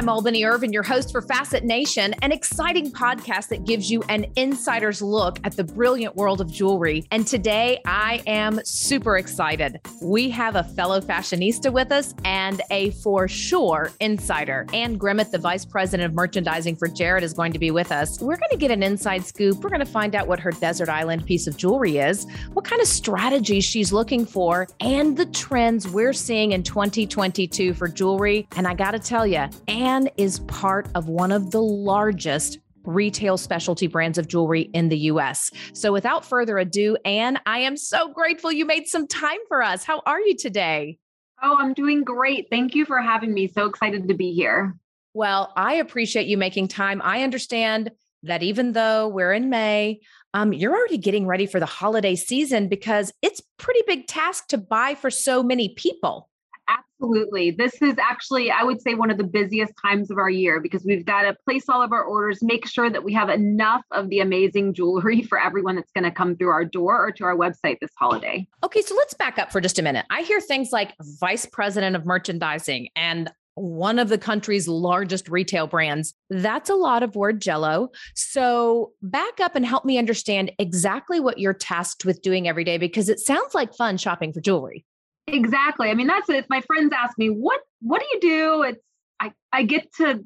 I'm Albany Irvin, your host for FacetNation, an exciting podcast that gives you an insider's look at the brilliant world of jewelry. And today I am super excited. We have a fellow fashionista with us and a for sure insider. Ann Grimmett, the vice president of merchandising for Jared, is going to be with us. We're going to get an inside scoop. We're going to find out what her desert island piece of jewelry is, what kind of strategies she's looking for, and the trends we're seeing in 2022 for jewelry. And I got to tell you, Ann is part of one of the largest retail specialty brands of jewelry in the US. So without further ado, Ann, I am so grateful you made some time for us. How are you today? Oh, I'm doing great. Thank you for having me. So excited to be here. Well, I appreciate you making time. I understand that even though we're in May, um, you're already getting ready for the holiday season because it's pretty big task to buy for so many people. Absolutely. This is actually, I would say, one of the busiest times of our year because we've got to place all of our orders, make sure that we have enough of the amazing jewelry for everyone that's going to come through our door or to our website this holiday. Okay, so let's back up for just a minute. I hear things like vice president of merchandising and one of the country's largest retail brands. That's a lot of word jello. So, back up and help me understand exactly what you're tasked with doing every day because it sounds like fun shopping for jewelry. Exactly. I mean, that's it. My friends ask me, "What what do you do?" It's I I get to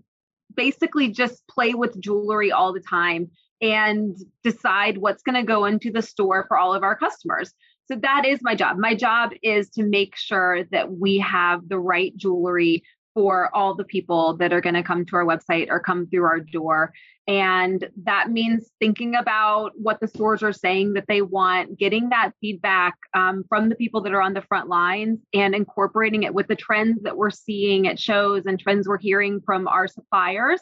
basically just play with jewelry all the time and decide what's going to go into the store for all of our customers. So that is my job. My job is to make sure that we have the right jewelry for all the people that are going to come to our website or come through our door. And that means thinking about what the stores are saying that they want, getting that feedback um, from the people that are on the front lines and incorporating it with the trends that we're seeing at shows and trends we're hearing from our suppliers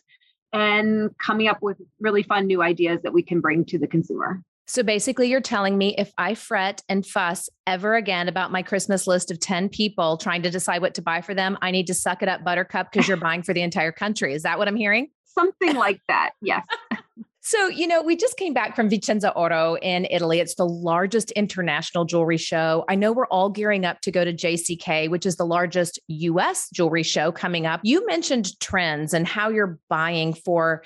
and coming up with really fun new ideas that we can bring to the consumer. So basically, you're telling me if I fret and fuss ever again about my Christmas list of 10 people trying to decide what to buy for them, I need to suck it up, Buttercup, because you're buying for the entire country. Is that what I'm hearing? Something like that. Yes. So, you know, we just came back from Vicenza Oro in Italy. It's the largest international jewelry show. I know we're all gearing up to go to JCK, which is the largest US jewelry show coming up. You mentioned trends and how you're buying for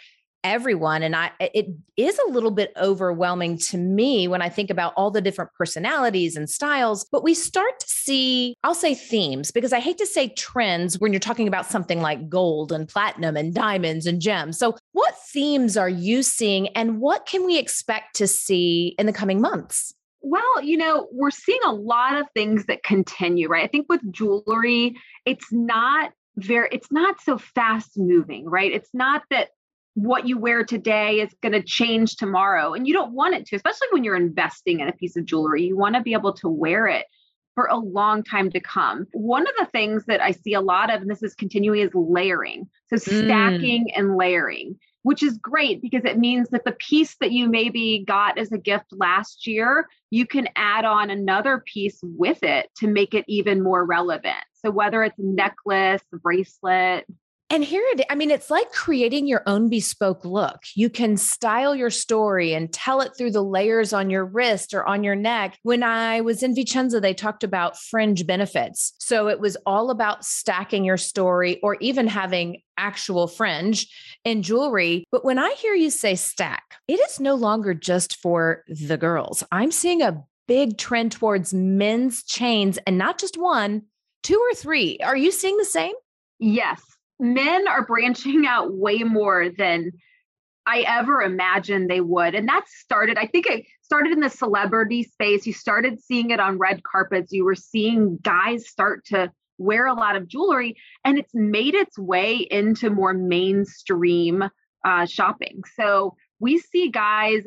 everyone. And i it is a little bit overwhelming to me when i think about all the different personalities and styles but we start to see i'll say themes because i hate to say trends when you're talking about something like gold and platinum and diamonds and gems. So what themes are you seeing and what can we expect to see in the coming months? Well, you know, we're seeing a lot of things that continue, right? I think with jewelry, it's not very it's not so fast moving right? It's not that what you wear today is going to change tomorrow. And you don't want it to, especially when you're investing in a piece of jewelry. You want to be able to wear it for a long time to come. One of the things that I see a lot of, and this is continuing, is layering. So stacking mm. and layering, which is great because it means that the piece that you maybe got as a gift last year, you can add on another piece with it to make it even more relevant. So whether it's a necklace, a bracelet, and here it, I mean, it's like creating your own bespoke look. You can style your story and tell it through the layers on your wrist or on your neck. When I was in Vicenza, they talked about fringe benefits. So it was all about stacking your story or even having actual fringe in jewelry. But when I hear you say stack, it is no longer just for the girls. I'm seeing a big trend towards men's chains and not just one, two or three. Are you seeing the same? Yes, men are branching out way more than I ever imagined they would. And that started, I think it started in the celebrity space. You started seeing it on red carpets. You were seeing guys start to wear a lot of jewelry, and it's made its way into more mainstream uh, shopping. So we see guys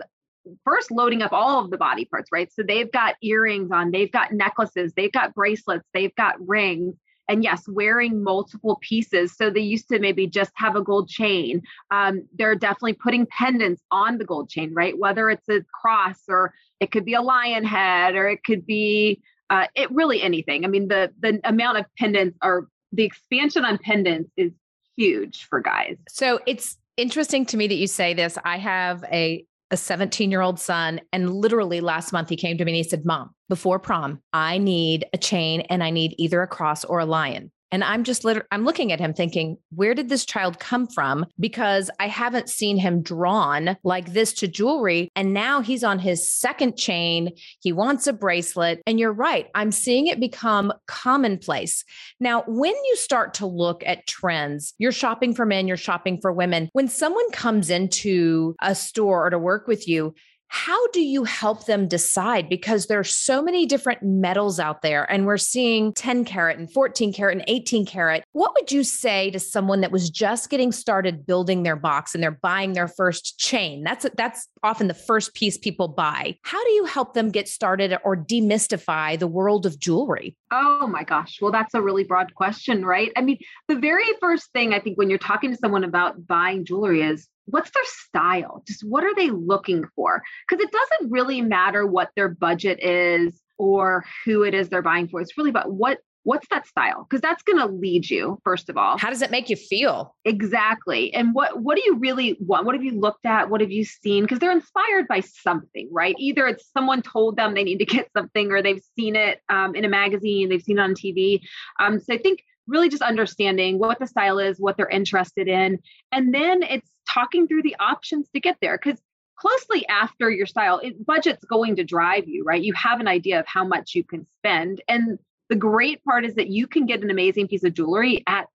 first loading up all of the body parts, right? So they've got earrings on, they've got necklaces, they've got bracelets, they've got rings and yes, wearing multiple pieces. So they used to maybe just have a gold chain. Um, they're definitely putting pendants on the gold chain, right? Whether it's a cross or it could be a lion head or it could be uh, it really anything. I mean, the the amount of pendants are the expansion on pendants is huge for guys. So it's interesting to me that you say this. I have a a 17 year old son. And literally last month, he came to me and he said, Mom, before prom, I need a chain and I need either a cross or a lion. And I'm just literally, I'm looking at him thinking, where did this child come from? Because I haven't seen him drawn like this to jewelry. And now he's on his second chain. He wants a bracelet. And you're right. I'm seeing it become commonplace. Now, when you start to look at trends, you're shopping for men, you're shopping for women. When someone comes into a store or to work with you, how do you help them decide? Because there's so many different metals out there and we're seeing 10 carat and 14 carat and 18 carat. What would you say to someone that was just getting started building their box and they're buying their first chain? That's that's often the first piece people buy. How do you help them get started or demystify the world of jewelry? Oh my gosh. Well that's a really broad question right? I mean the very first thing i think when you're talking to someone about buying jewelry is what's their style? Just what are they looking for? Because it doesn't really matter what their budget is or who it is they're buying for. It's really about what what's that style? Because that's going to lead you first of all. How does it make you feel? Exactly. And what what do you really want? What have you looked at? What have you seen? Because they're inspired by something right? Either it's someone told them they need to get something or they've seen it um, in a magazine they've seen it on tv um, so i think really just understanding what the style is what they're interested in and then it's talking through the options to get there because closely after your style it, budget's going to drive you right you have an idea of how much you can spend and the great part is that you can get an amazing piece of jewelry at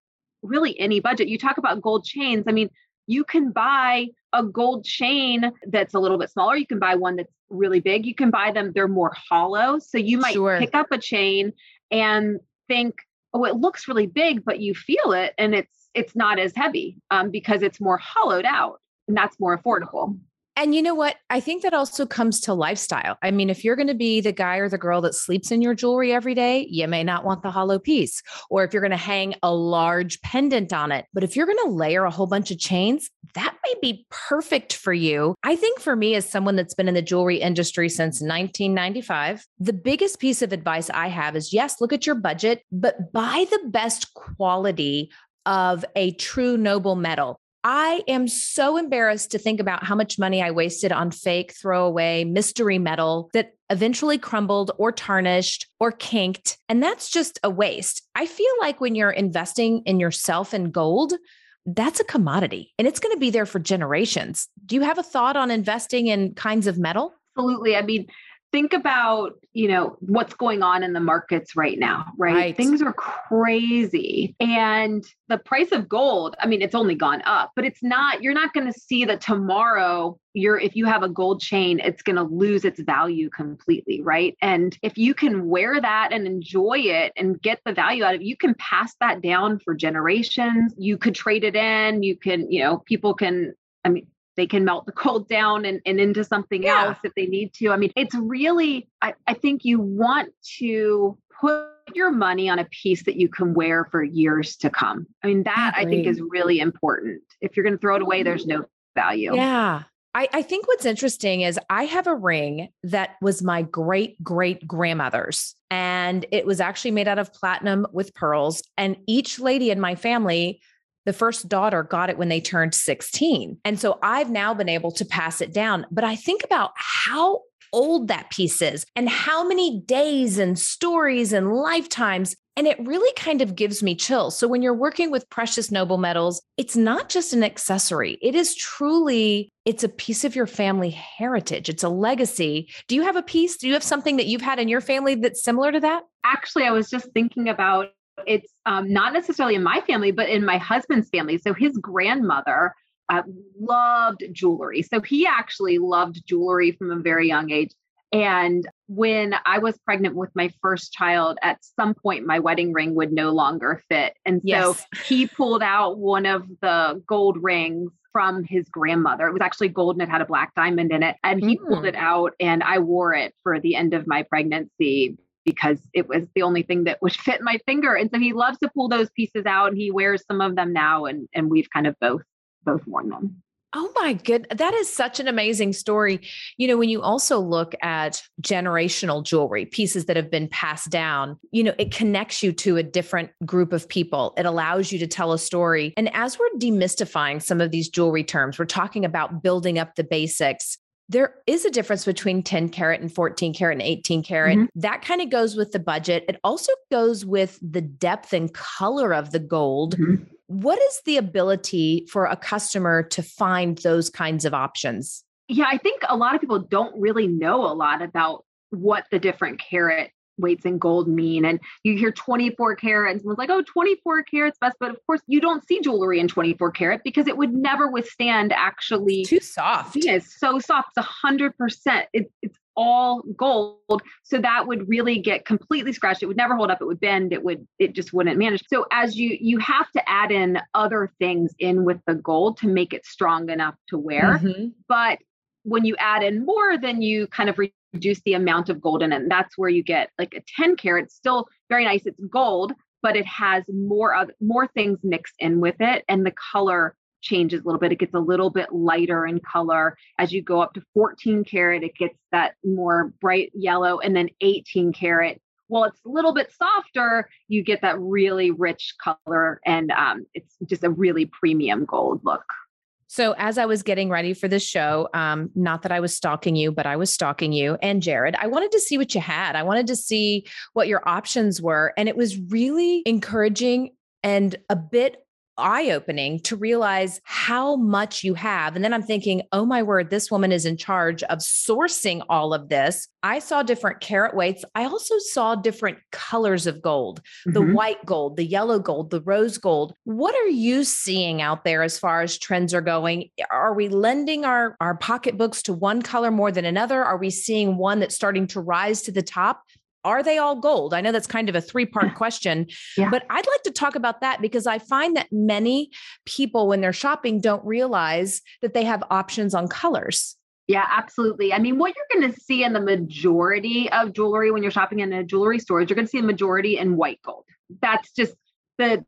really any budget you talk about gold chains i mean you can buy a gold chain that's a little bit smaller you can buy one that's really big you can buy them they're more hollow so you might sure. pick up a chain and think oh it looks really big but you feel it and it's it's not as heavy um, because it's more hollowed out and that's more affordable. And you know what? I think that also comes to lifestyle. I mean, if you're going to be the guy or the girl that sleeps in your jewelry every day, you may not want the hollow piece. Or if you're going to hang a large pendant on it. But if you're going to layer a whole bunch of chains, that may be perfect for you. I think for me, as someone that's been in the jewelry industry since 1995, the biggest piece of advice I have is yes, look at your budget, but buy the best quality of a true noble metal. I am so embarrassed to think about how much money I wasted on fake, throwaway, mystery metal that eventually crumbled or tarnished or kinked. And that's just a waste. I feel like when you're investing in yourself and gold, that's a commodity and it's going to be there for generations. Do you have a thought on investing in kinds of metal? Absolutely. I mean, think about you know what's going on in the markets right now right? right? things are crazy and the price of gold i mean it's only gone up but it's not you're not going to see that tomorrow you're if you have a gold chain it's going to lose its value completely right and if you can wear that and enjoy it and get the value out of it you can pass that down for generations you could trade it in you can you know people can I mean, they can melt the gold down and, and into something yeah. else if they need to. I mean, it's really, I, I think you want to put your money on a piece that you can wear for years to come. I mean, that I, I think is really important. If you're going to throw it away, there's no value. Yeah. I, I, think what's interesting is I have a ring that was my great great grandmother's, and it was actually made out of platinum with pearls. And each lady in my family the first daughter got it when they turned 16. And so I've now been able to pass it down. But I think about how old that piece is and how many days and stories and lifetimes and it really kind of gives me chills. So when you're working with precious noble metals, it's not just an accessory. It is truly it's a piece of your family heritage. It's a legacy. Do you have a piece? Do you have something that you've had in your family that's similar to that? Actually, I was just thinking about it's um, not necessarily in my family, but in my husband's family. So his grandmother uh, loved jewelry. So he actually loved jewelry from a very young age. And when I was pregnant with my first child, at some point my wedding ring would no longer fit. And so yes. he pulled out one of the gold rings from his grandmother. It was actually gold and it had a black diamond in it. And he mm. pulled it out and I wore it for the end of my pregnancy because it was the only thing that would fit my finger. And so he loves to pull those pieces out and he wears some of them now and and we've kind of both both worn them. Oh my good. That is such an amazing story. You know, when you also look at generational jewelry, pieces that have been passed down, you know, it connects you to a different group of people. It allows you to tell a story. And as we're demystifying some of these jewelry terms, we're talking about building up the basics there is a difference between 10 carat and 14 carat and 18 carat. Mm-hmm. That kind of goes with the budget. It also goes with the depth and color of the gold. Mm-hmm. What is the ability for a customer to find those kinds of options? Yeah, I think a lot of people don't really know a lot about what the different carat weights in gold mean. And you hear 24 karat and someone's like, oh, 24 carats best. But of course, you don't see jewelry in 24 karat because it would never withstand actually. It's too soft. Yeah, it's so soft. It's 100%. It, it's all gold so that would really get completely scratched it would never hold up it would bend it would it just wouldn't manage so as you you have to add in other things in with the gold to make it strong enough to wear mm-hmm. but when you add in more then you kind of reduce the amount of gold in it. And that's where you get like a 10 carat, still very nice. It's gold, but it has more of more things mixed in with it. And the color changes a little bit. It gets a little bit lighter in color. As you go up to 14 carat, it gets that more bright yellow. And then 18 carat, well, it's a little bit softer, you get that really rich color. And um, it's just a really premium gold look. So, as I was getting ready for this show, um, not that I was stalking you, but I was stalking you and Jared. I wanted to see what you had. I wanted to see what your options were. And it was really encouraging and a bit eye opening to realize how much you have. And then I'm thinking, oh my word, this woman is in charge of sourcing all of this. I saw different carat weights. I also saw different colors of gold mm-hmm. the white gold, the yellow gold, the rose gold. What are you seeing out there as far as trends are going? Are we lending our, our pocketbooks to one color more than another? Are we seeing one that's starting to rise to the top? Are they all gold? I know that's kind of a three part question, yeah. but I'd like to talk about that because I find that many people, when they're shopping, don't realize that they have options on colors. Yeah, absolutely. I mean, what you're going to see in the majority of jewelry when you're shopping in a jewelry store is you're going to see a majority in white gold. That's just the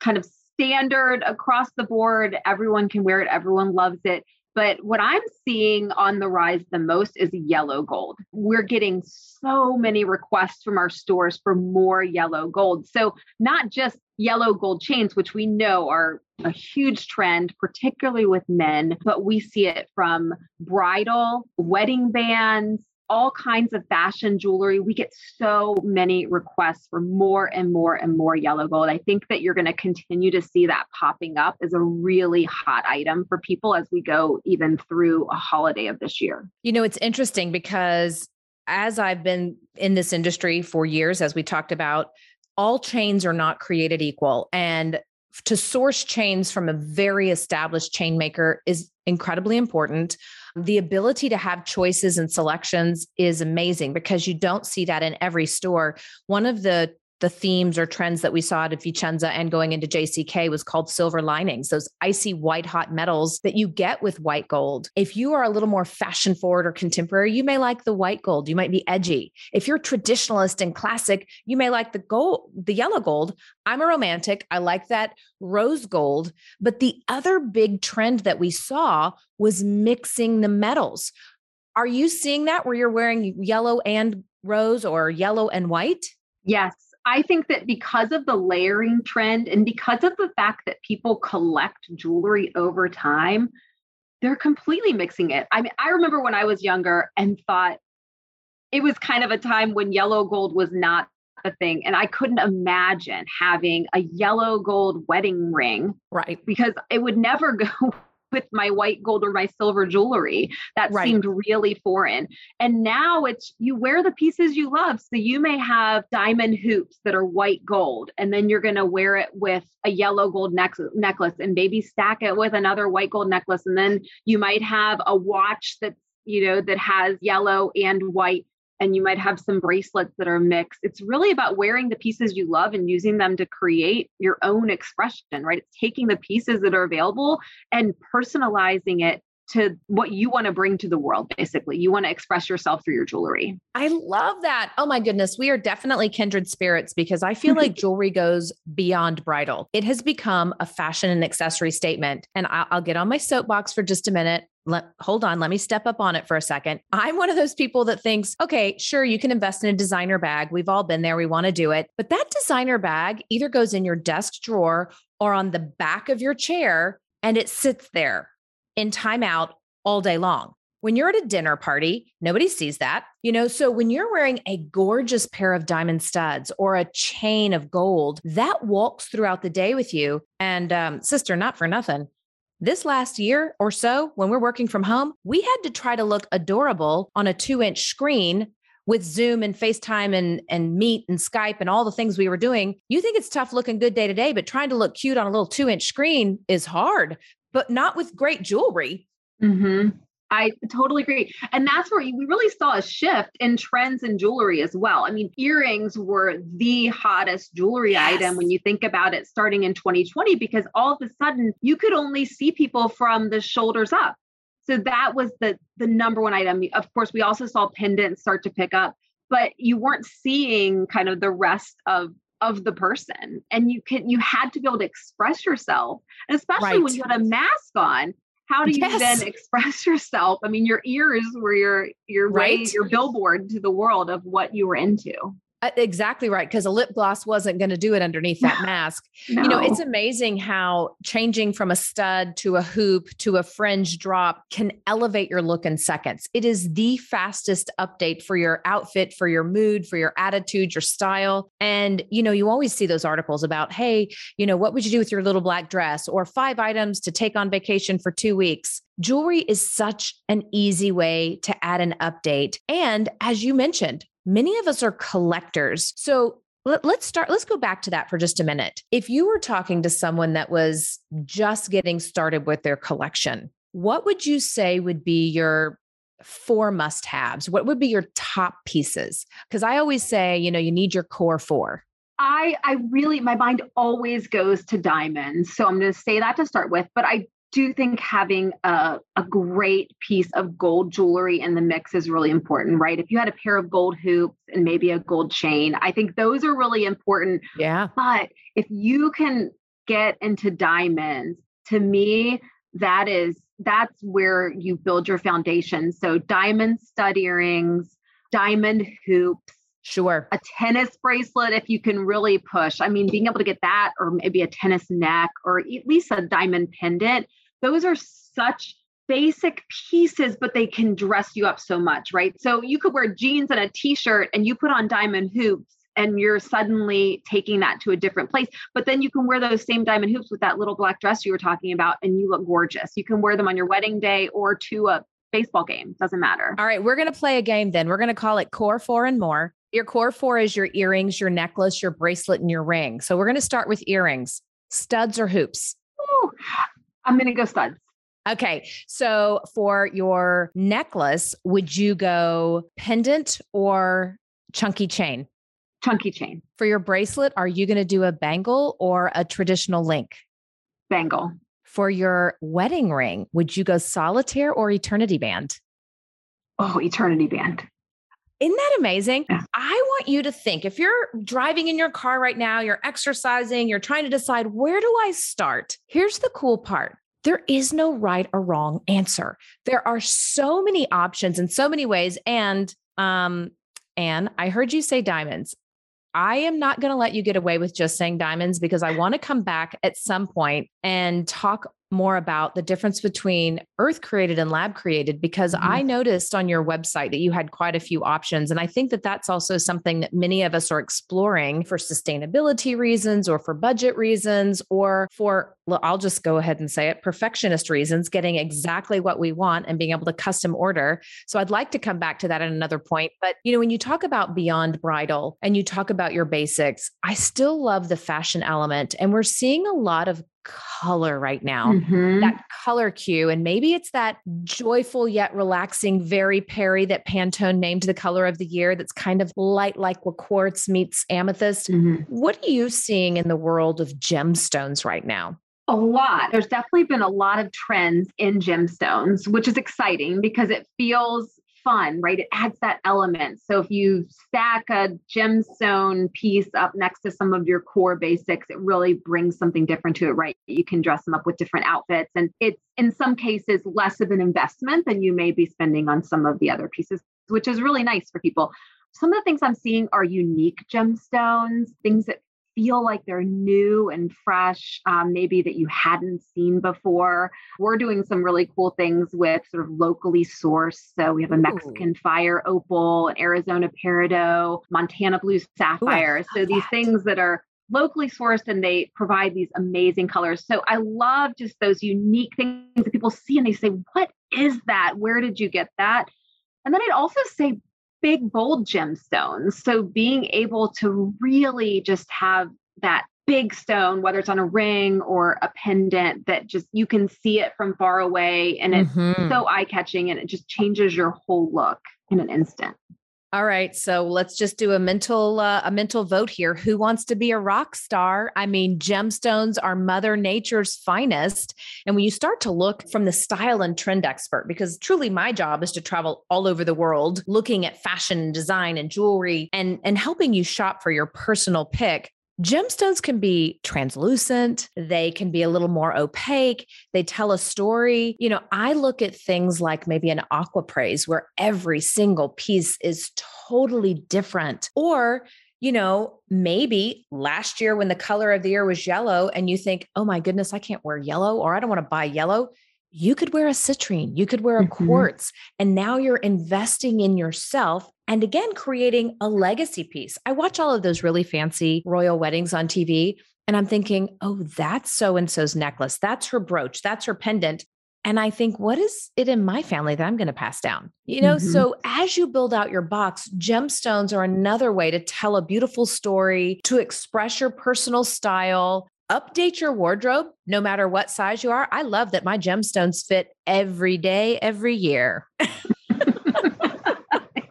kind of standard across the board. Everyone can wear it, everyone loves it. But what I'm seeing on the rise the most is yellow gold. We're getting so many requests from our stores for more yellow gold. So, not just yellow gold chains, which we know are a huge trend, particularly with men, but we see it from bridal, wedding bands, all kinds of fashion jewelry. We get so many requests for more and more and more yellow gold. I think that you're going to continue to see that popping up as a really hot item for people as we go even through a holiday of this year. You know, it's interesting because as I've been in this industry for years, as we talked about, all chains are not created equal. And to source chains from a very established chain maker is incredibly important. The ability to have choices and selections is amazing because you don't see that in every store. One of the the themes or trends that we saw at Vicenza and going into JCK was called silver linings, those icy white hot metals that you get with white gold. If you are a little more fashion forward or contemporary, you may like the white gold. You might be edgy. If you're traditionalist and classic, you may like the gold, the yellow gold. I'm a romantic. I like that rose gold. But the other big trend that we saw was mixing the metals. Are you seeing that where you're wearing yellow and rose or yellow and white? Yes, I think that because of the layering trend and because of the fact that people collect jewelry over time, they're completely mixing it. I mean, I remember when I was younger and thought it was kind of a time when yellow gold was not a thing. And I couldn't imagine having a yellow gold wedding ring. Right. Because it would never go with my white gold or my silver jewelry. That right. seemed really foreign. And now it's you wear the pieces you love. So you may have diamond hoops that are white gold, and then you're going to wear it with a yellow gold neck- necklace and maybe stack it with another white gold necklace. And then you might have a watch that's you know that has yellow and white and you might have some bracelets that are mixed. It's really about wearing the pieces you love and using them to create your own expression, right? It's taking the pieces that are available and personalizing it to what you want to bring to the world basically you want to express yourself through your jewelry i love that oh my goodness we are definitely kindred spirits because i feel like jewelry goes beyond bridal it has become a fashion and accessory statement and I'll, I'll get on my soapbox for just a minute let, hold on, let me step up on it for a second. I'm one of those people that thinks, okay, sure, you can invest in a designer bag. We've all been there. We want to do it. But that designer bag either goes in your desk drawer or on the back of your chair and it sits there in timeout all day long. When you're at a dinner party, nobody sees that. You know, so when you're wearing a gorgeous pair of diamond studs or a chain of gold, that walks throughout the day with you. And um, sister, not for nothing. This last year or so, when we're working from home, we had to try to look adorable on a two inch screen with Zoom and FaceTime and, and Meet and Skype and all the things we were doing. You think it's tough looking good day to day, but trying to look cute on a little two inch screen is hard, but not with great jewelry. Mm-hmm. I totally agree. And that's where we really saw a shift in trends in jewelry as well. I mean, earrings were the hottest jewelry yes. item when you think about it starting in 2020, because all of a sudden you could only see people from the shoulders up. So that was the the number one item. Of course, we also saw pendants start to pick up, but you weren't seeing kind of the rest of of the person and you can you had to be able to express yourself and especially right. when you had a mask on how do you yes. then express yourself? I mean, your ears were your your right? way, your billboard to the world of what you were into. Uh, exactly right. Because a lip gloss wasn't going to do it underneath that mask. no. You know, it's amazing how changing from a stud to a hoop to a fringe drop can elevate your look in seconds. It is the fastest update for your outfit, for your mood, for your attitude, your style. And, you know, you always see those articles about, hey, you know, what would you do with your little black dress or five items to take on vacation for two weeks? Jewelry is such an easy way to add an update. And as you mentioned, many of us are collectors. So let, us start, let's go back to that for just a minute. If you were talking to someone that was just getting started with their collection, what would you say would be your four must haves? What would be your top pieces? Because I always say, you know, you need your core four. I I really my mind always goes to diamonds. So I'm going to say that to start with, but I do think having a, a great piece of gold jewelry in the mix is really important, right? If you had a pair of gold hoops and maybe a gold chain, I think those are really important. Yeah. But if you can get into diamonds, to me, that is that's where you build your foundation. So diamond stud earrings, diamond hoops, Sure. A tennis bracelet, if you can really push. I mean, being able to get that, or maybe a tennis neck, or at least a diamond pendant, those are such basic pieces, but they can dress you up so much, right? So you could wear jeans and a t shirt and you put on diamond hoops and you're suddenly taking that to a different place. But then you can wear those same diamond hoops with that little black dress you were talking about and you look gorgeous. You can wear them on your wedding day or to a baseball game, doesn't matter. All right, we're going to play a game then. We're going to call it Core 4 and More. Your core four is your earrings, your necklace, your bracelet, and your ring. So we're going to start with earrings, studs or hoops. Ooh, I'm going to go studs. Okay. So for your necklace, would you go pendant or chunky chain? Chunky chain. For your bracelet, are you going to do a bangle or a traditional link? Bangle. For your wedding ring, would you go solitaire or eternity band? Oh, eternity band. Isn't that amazing? Yeah. I want you to think if you're driving in your car right now, you're exercising, you're trying to decide where do I start? Here's the cool part. There is no right or wrong answer. There are so many options in so many ways. And um, Ann, I heard you say diamonds. I am not going to let you get away with just saying diamonds because I want to come back at some point and talk more about the difference between earth created and lab created because mm-hmm. I noticed on your website that you had quite a few options. And I think that that's also something that many of us are exploring for sustainability reasons or for budget reasons or for, I'll just go ahead and say it, perfectionist reasons, getting exactly what we want and being able to custom order. So I'd like to come back to that at another point. But, you know, when you talk about beyond bridal and you talk about your basics, I still love the fashion element. And we're seeing a lot of color right now, mm-hmm. that color cue. And maybe it's that joyful yet relaxing Very Peri that Pantone named the color of the year that's kind of light like quartz meets amethyst. Mm-hmm. What are you seeing in the world of gemstones right now? A lot. There's definitely been a lot of trends in gemstones, which is exciting because it feels fun, right? It adds that element. So if you stack a gemstone piece up next to some of your core basics, it really brings something different to it, right? You can dress them up with different outfits. And it's in some cases less of an investment than you may be spending on some of the other pieces, which is really nice for people. Some of the things I'm seeing are unique gemstones, things that feel like they're new and fresh, um, maybe that you hadn't seen before. We're doing some really cool things with sort of locally sourced. So we have a Mexican Ooh. fire opal, an Arizona peridot, Montana blue sapphire. Ooh, so these that. things that are locally sourced and they provide these amazing colors. So I love just those unique things that people see and they say, What is that? Where did you get that? And then I'd also say big, bold gemstones. So being able to really just have that big stone, whether it's on a ring or a pendant, that just you can see it from far away and it's mm-hmm. so eye catching and it just changes your whole look in an instant. All right, so let's just do a mental uh, a mental vote here. Who wants to be a rock star? I mean, gemstones are Mother Nature's finest, and when you start to look from the style and trend expert, because truly my job is to travel all over the world, looking at fashion, design, and jewelry, and and helping you shop for your personal pick. Gemstones can be translucent, they can be a little more opaque, they tell a story. You know, I look at things like maybe an aquaprase where every single piece is totally different. Or you know, maybe last year when the color of the year was yellow and you think, oh my goodness, I can't wear yellow or I don't want to buy yellow you could wear a citrine, you could wear a mm-hmm. quartz, and now you're investing in yourself and again creating a legacy piece. I watch all of those really fancy royal weddings on TV and I'm thinking, "Oh, that's so and so's necklace. That's her brooch. That's her pendant." And I think, what is it in my family that I'm going to pass down? You know, mm-hmm. so as you build out your box, gemstones are another way to tell a beautiful story, to express your personal style, update your wardrobe no matter what size you are. I love that my gemstones fit every day, every year.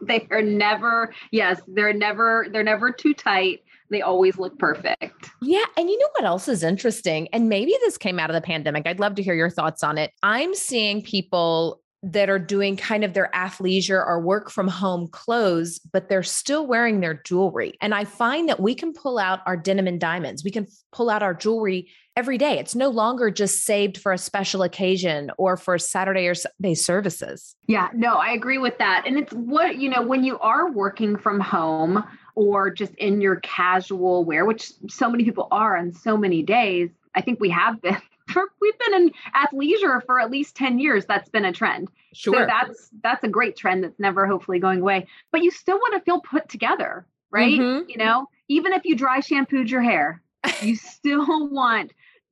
they are never, yes, they're never, they're never too tight. They always look perfect. Yeah. And you know what else is interesting? And maybe this came out of the pandemic. I'd love to hear your thoughts on it. I'm seeing people that are doing kind of their athleisure or work from home clothes, but they're still wearing their jewelry. And I find that we can pull out our denim and diamonds. We can pull out our jewelry every day. It's no longer just saved for a special occasion or for Saturday or Sunday services. Yeah, no, I agree with that. And it's what, you know, when you are working from home or just in your casual wear, which so many people are on so many days, I think we have been for we've been in athleisure for at least 10 years that's been a trend. Sure. so that's that's a great trend that's never hopefully going away. But you still want to feel put together right? Mm-hmm. you know even if you dry shampooed your hair you still want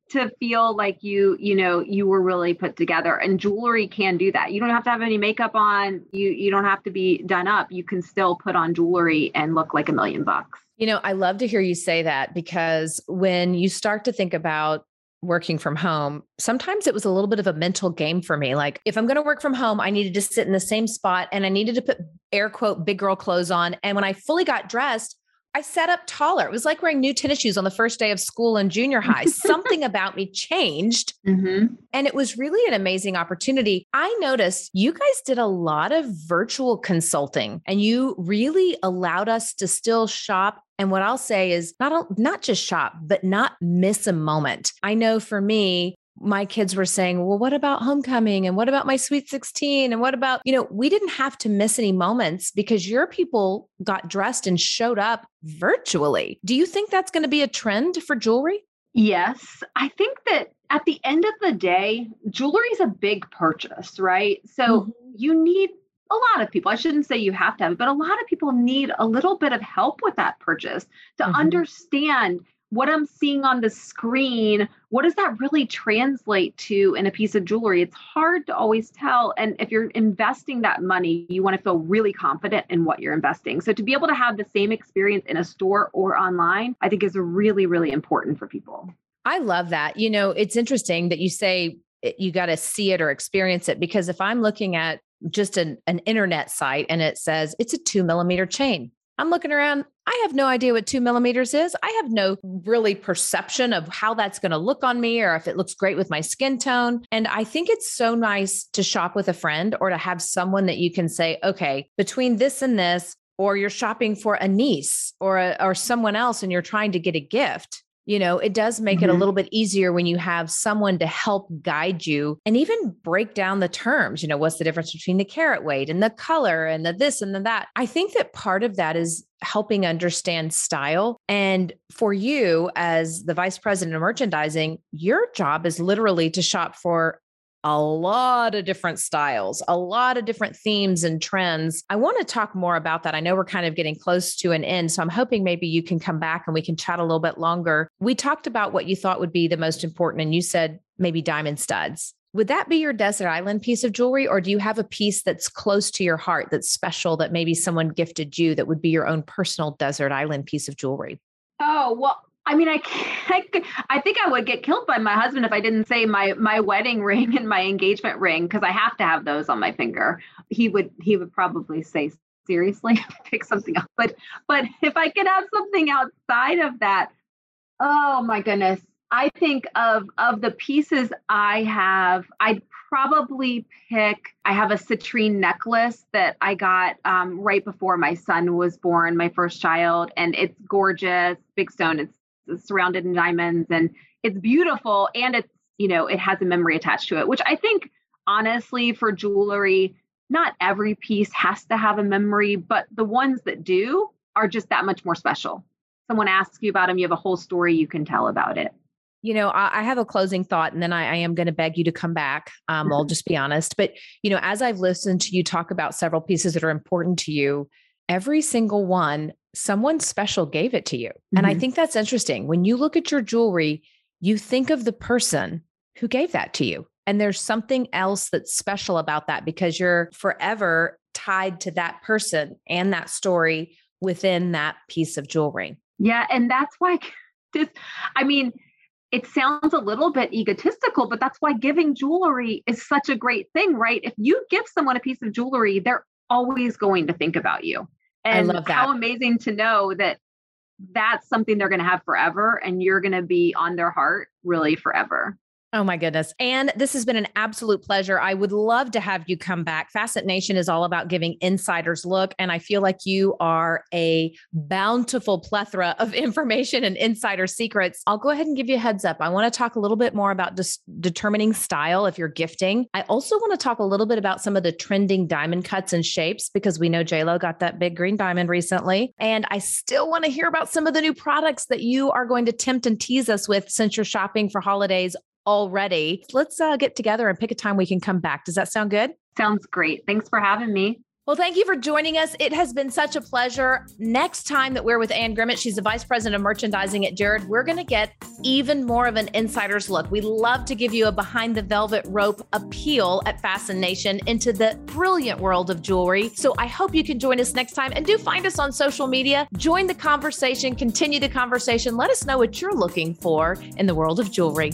to feel like you you know you were really put together and jewelry can do that. You don't have to have any makeup on you you don't have to be done up. You can still put on jewelry and look like a million bucks. You know, I love to hear you say that because when you start to think about working from home, sometimes it was a little bit of a mental game for me. Like, if I'm going to work from home, I needed to sit in the same spot and I needed to put air quote big girl clothes on. And when I fully got dressed, I sat up taller. It was like wearing new tennis shoes on the first day of school in junior high. Something about me changed. Mm-hmm. And it was really an amazing opportunity. I noticed you guys did a lot of virtual consulting and you really allowed us to still shop and what I'll say is not not just shop, but not miss a moment. I know for me, my kids were saying, well, what about homecoming? And what about my sweet 16? And what about, you know, we didn't have to miss any moments because your people got dressed and showed up virtually. Do you think that's going to be a trend for jewelry? Yes. I think that at the end of the day, jewelry is a big purchase, right? So mm-hmm. you need a lot of people, I shouldn't say you have to have it, but a lot of people need a little bit of help with that purchase to mm-hmm. understand what I'm seeing on the screen, what does that really translate to in a piece of jewelry? It's hard to always tell. And if you're investing that money, you want to feel really confident in what you're investing. So to be able to have the same experience in a store or online, I think is really, really important for people. I love that. You know, it's interesting that you say you got to see it or experience it because if I'm looking at just an, an internet site and it says it's a two millimeter chain, I'm looking around. I have no idea what two millimeters is. I have no really perception of how that's going to look on me or if it looks great with my skin tone. And I think it's so nice to shop with a friend or to have someone that you can say, okay, between this and this, or you're shopping for a niece or a, or someone else and you're trying to get a gift you know, it does make mm-hmm. it a mm-hmm. little bit easier when you have someone to help guide you and even break down the terms. You know, what's the difference between the carat weight and the color and the this and the that? I think that part of that is helping understand style. And for you, as the vice president of merchandising, your job is literally to shop for a lot of different styles, a lot of different themes and trends. I want to talk more about that. I know we're kind of getting close to an end. So I'm hoping maybe you can come back and we can chat a little bit longer. We talked about what you thought would be the most important, and you said maybe diamond studs. Would that be your desert island piece of jewelry, or do you have a piece that's close to your heart that's special that maybe someone gifted you that would be your own personal desert island piece of jewelry? Oh, well, I mean, I, I, I think I would get killed by my husband if I didn't say my my wedding ring and my engagement ring because I have to have those on my finger. He would he would probably say seriously pick something up. But but if I could have something outside of that, oh my goodness, I think of of the pieces I have, I'd probably pick. I have a citrine necklace that I got um, right before my son was born, my first child, and it's gorgeous, big stone. It's surrounded in diamonds and it's beautiful and it's you know it has a memory attached to it which i think honestly for jewelry not every piece has to have a memory but the ones that do are just that much more special. Someone asks you about them you have a whole story you can tell about it. You know i, I have a closing thought and then i, I am going to beg you to come back. Um, i'll just be honest but you know as i've listened to you talk about several pieces that are important to you every single one someone special gave it to you. Mm-hmm. And I mm-hmm. think that's interesting. When you look at your jewelry, you think of the person who gave that to you. And there's something else that's special about that because you're forever tied to that person and that story within that piece of jewelry. Yeah. And that's why this, I mean, it sounds a little bit egotistical, but that's why giving jewelry is such a great thing, right? If you give someone a piece of jewelry, they're always going to think about you. And how amazing to know that that's something they're going to have forever and you're going to be on their heart really forever. Oh my goodness. And this has been an absolute pleasure. I would love to have you come back. FacetNation is all about giving insiders look. And I feel like you are a bountiful plethora of information and insider secrets. I'll go ahead and give you a heads up. I want to talk a little bit more about just determining style if you're gifting. I also want to talk a little bit about some of the trending diamond cuts and shapes because we know JLo got that big green diamond recently. And I still want to hear about some of the new products that you are going to tempt and tease us with since you're shopping for holidays already. Let's uh, get together and pick a time we can come back. Does that sound good? Sounds great. Thanks for having me. Well, thank you for joining us. It has been such a pleasure. Next time that we're with Ann Grimmett, she's the vice president of merchandising at Jared, we're going to get even more of an insider's look. We love to give you a behind the velvet rope appeal at FacetNation into the brilliant world of jewelry. So I hope you can join us next time and do find us on social media. Join the conversation, continue the conversation. Let us know what you're looking for in the world of jewelry.